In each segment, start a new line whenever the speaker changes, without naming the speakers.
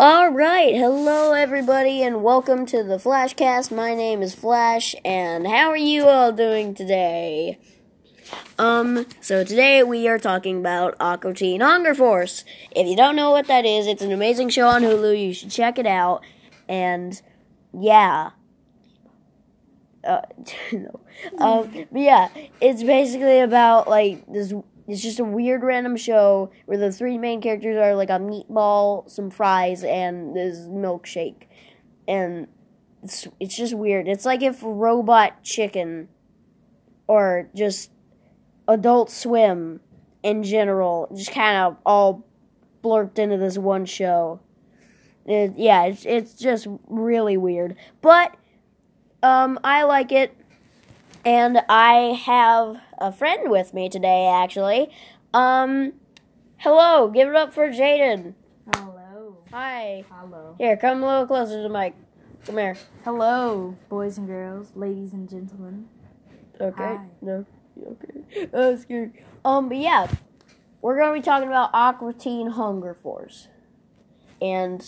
All right, hello everybody, and welcome to the Flashcast. My name is Flash, and how are you all doing today? Um, so today we are talking about Aqua Teen Hunger Force. If you don't know what that is, it's an amazing show on Hulu. You should check it out. And yeah, uh, no, um, yeah, it's basically about like this. It's just a weird random show where the three main characters are like a meatball, some fries, and this milkshake, and it's it's just weird. It's like if Robot Chicken, or just Adult Swim in general, just kind of all blurped into this one show. It, yeah, it's it's just really weird, but um, I like it, and I have a friend with me today. Actually, um, hello, give it up for Jayden.
Hello.
Hi.
Hello.
Here, come a little closer to the mic. Come here.
Hello, boys and girls, ladies and gentlemen.
Okay.
Hi.
No. Okay. Oh, scary. Um, but yeah, we're gonna be talking about Aqua Teen Hunger Force, and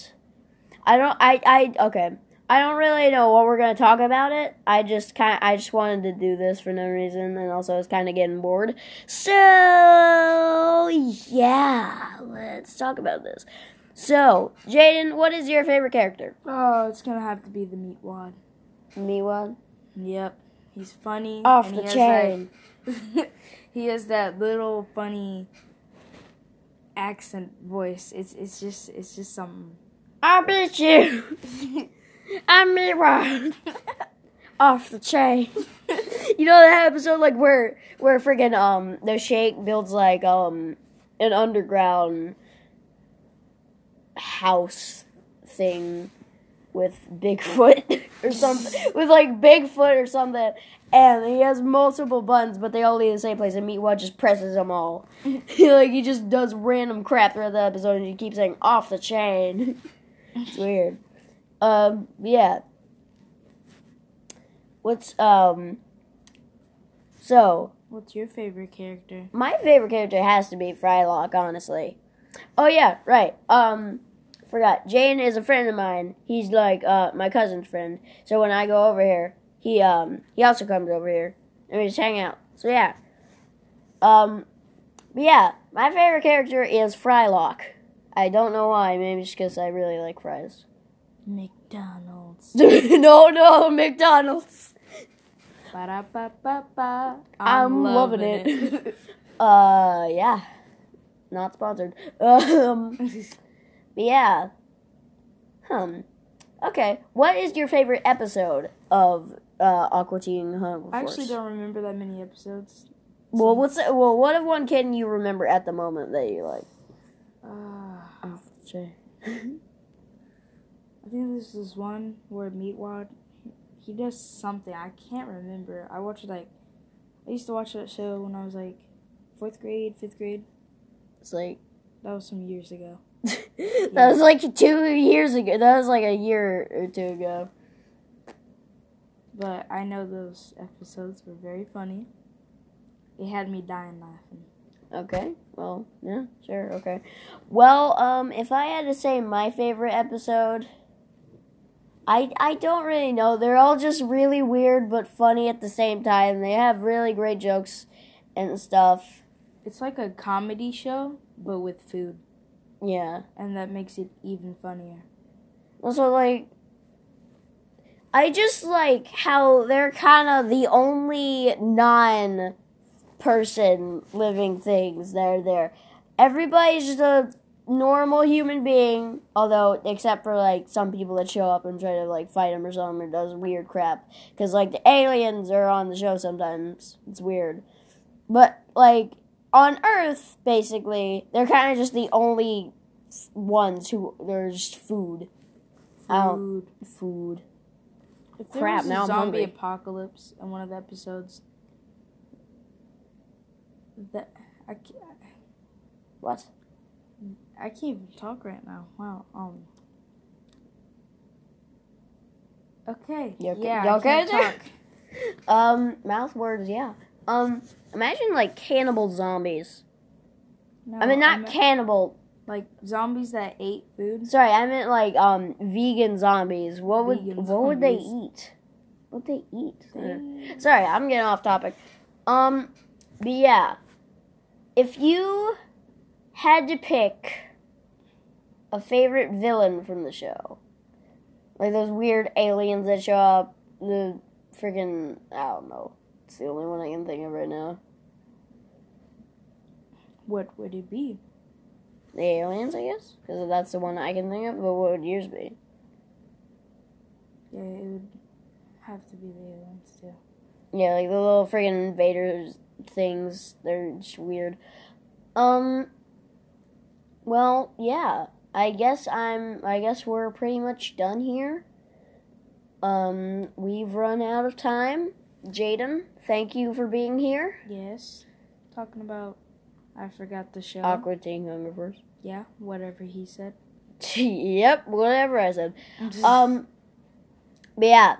I don't. I. I. Okay. I don't really know what we're gonna talk about it. I just kind. I just wanted to do this for no reason, and also I was kind of getting bored. So yeah, let's talk about this. So, Jayden, what is your favorite character?
Oh, it's gonna have to be the Meatwad.
Me one.
Yep. He's funny.
Off
and
the
he
chain.
that- he has that little funny accent voice. It's it's just it's just something.
I beat you. I'm me one. Off the chain. you know that episode like where where friggin' um the shake builds like um an underground house thing with Bigfoot or something with like Bigfoot or something and he has multiple buttons but they all lead to the same place and Meatwad just presses them all. like he just does random crap throughout the episode and he keeps saying off the chain. it's weird. Um yeah. What's um so
What's your favorite character?
my favorite character has to be Frylock, honestly. Oh yeah, right. Um, forgot. Jane is a friend of mine. He's like uh my cousin's friend. So when I go over here, he um he also comes over here and we just hang out. So yeah. Um, yeah, my favorite character is Frylock. I don't know why. Maybe just because I really like fries.
McDonald's.
no, no, McDonald's.
Ba-da-ba-ba-ba.
I'm, loving, it. uh, yeah. Not sponsored. Um, but yeah. Hmm. Okay. What is your favorite episode of uh, Aqua Teen Hunger Force?
I actually don't remember that many episodes.
Well, what's the, well? What of one can you remember at the moment that you like?
Uh,
Off the chain.
I think this is one where Meatwad he does something I can't remember. I watched like I used to watch that show when I was like fourth grade, fifth grade.
It's like
That was some years ago.
that was like two years ago. That was like a year or two ago.
But I know those episodes were very funny. It had me dying laughing.
Okay. Well, yeah, sure. Okay. Well, um, if I had to say my favorite episode, I I don't really know. They're all just really weird but funny at the same time. They have really great jokes and stuff.
It's like a comedy show, but with food,
Yeah.
and that makes it even funnier.
Also, like, I just like how they're kind of the only non person living things that are there. Everybody's just a normal human being, although, except for like some people that show up and try to like fight him or something or does weird crap. Because, like, the aliens are on the show sometimes. It's weird. But, like, on Earth, basically, they're kind of just the only ones who, they're just food.
Food.
Food.
If there
Crap,
was a
now I'm
zombie
hungry.
apocalypse in one of the episodes, that I can't,
What?
I can't even talk right now. Wow. Um. Okay.
You okay-
Yeah. I
okay
can't talk.
Um, mouth words, yeah. Um, imagine like cannibal zombies.
No,
I mean, not
I'm-
cannibal,
Like zombies that ate food.
Sorry, I meant like um vegan zombies. What would
Vegan
what would they eat? What they eat?
They-
Sorry, I'm getting off topic. Um, but yeah, if you had to pick a favorite villain from the show, like those weird aliens that show up, the freaking I don't know. It's the only one I can think of right now.
What would it be?
The aliens, I guess, because that's the one I can think of. But what would yours be?
Yeah, it would have to be the aliens too.
Yeah, like the little friggin' invaders things. They're just weird. Um. Well, yeah. I guess I'm. I guess we're pretty much done here. Um, we've run out of time. Jayden, thank you for being here.
Yes. Talking about, I forgot the show.
Awkward Teen Hunger Force.
Yeah, whatever he said.
yep, whatever I said. Um, but yeah,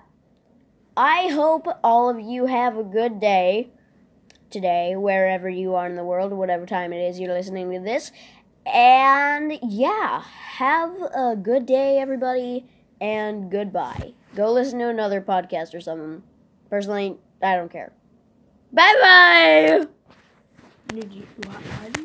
I hope all of you have a good day today, wherever you are in the world, whatever time it is you're listening to this. And yeah, have a good day, everybody, and goodbye. Go listen to another podcast or something. Personally, I don't care. Bye bye!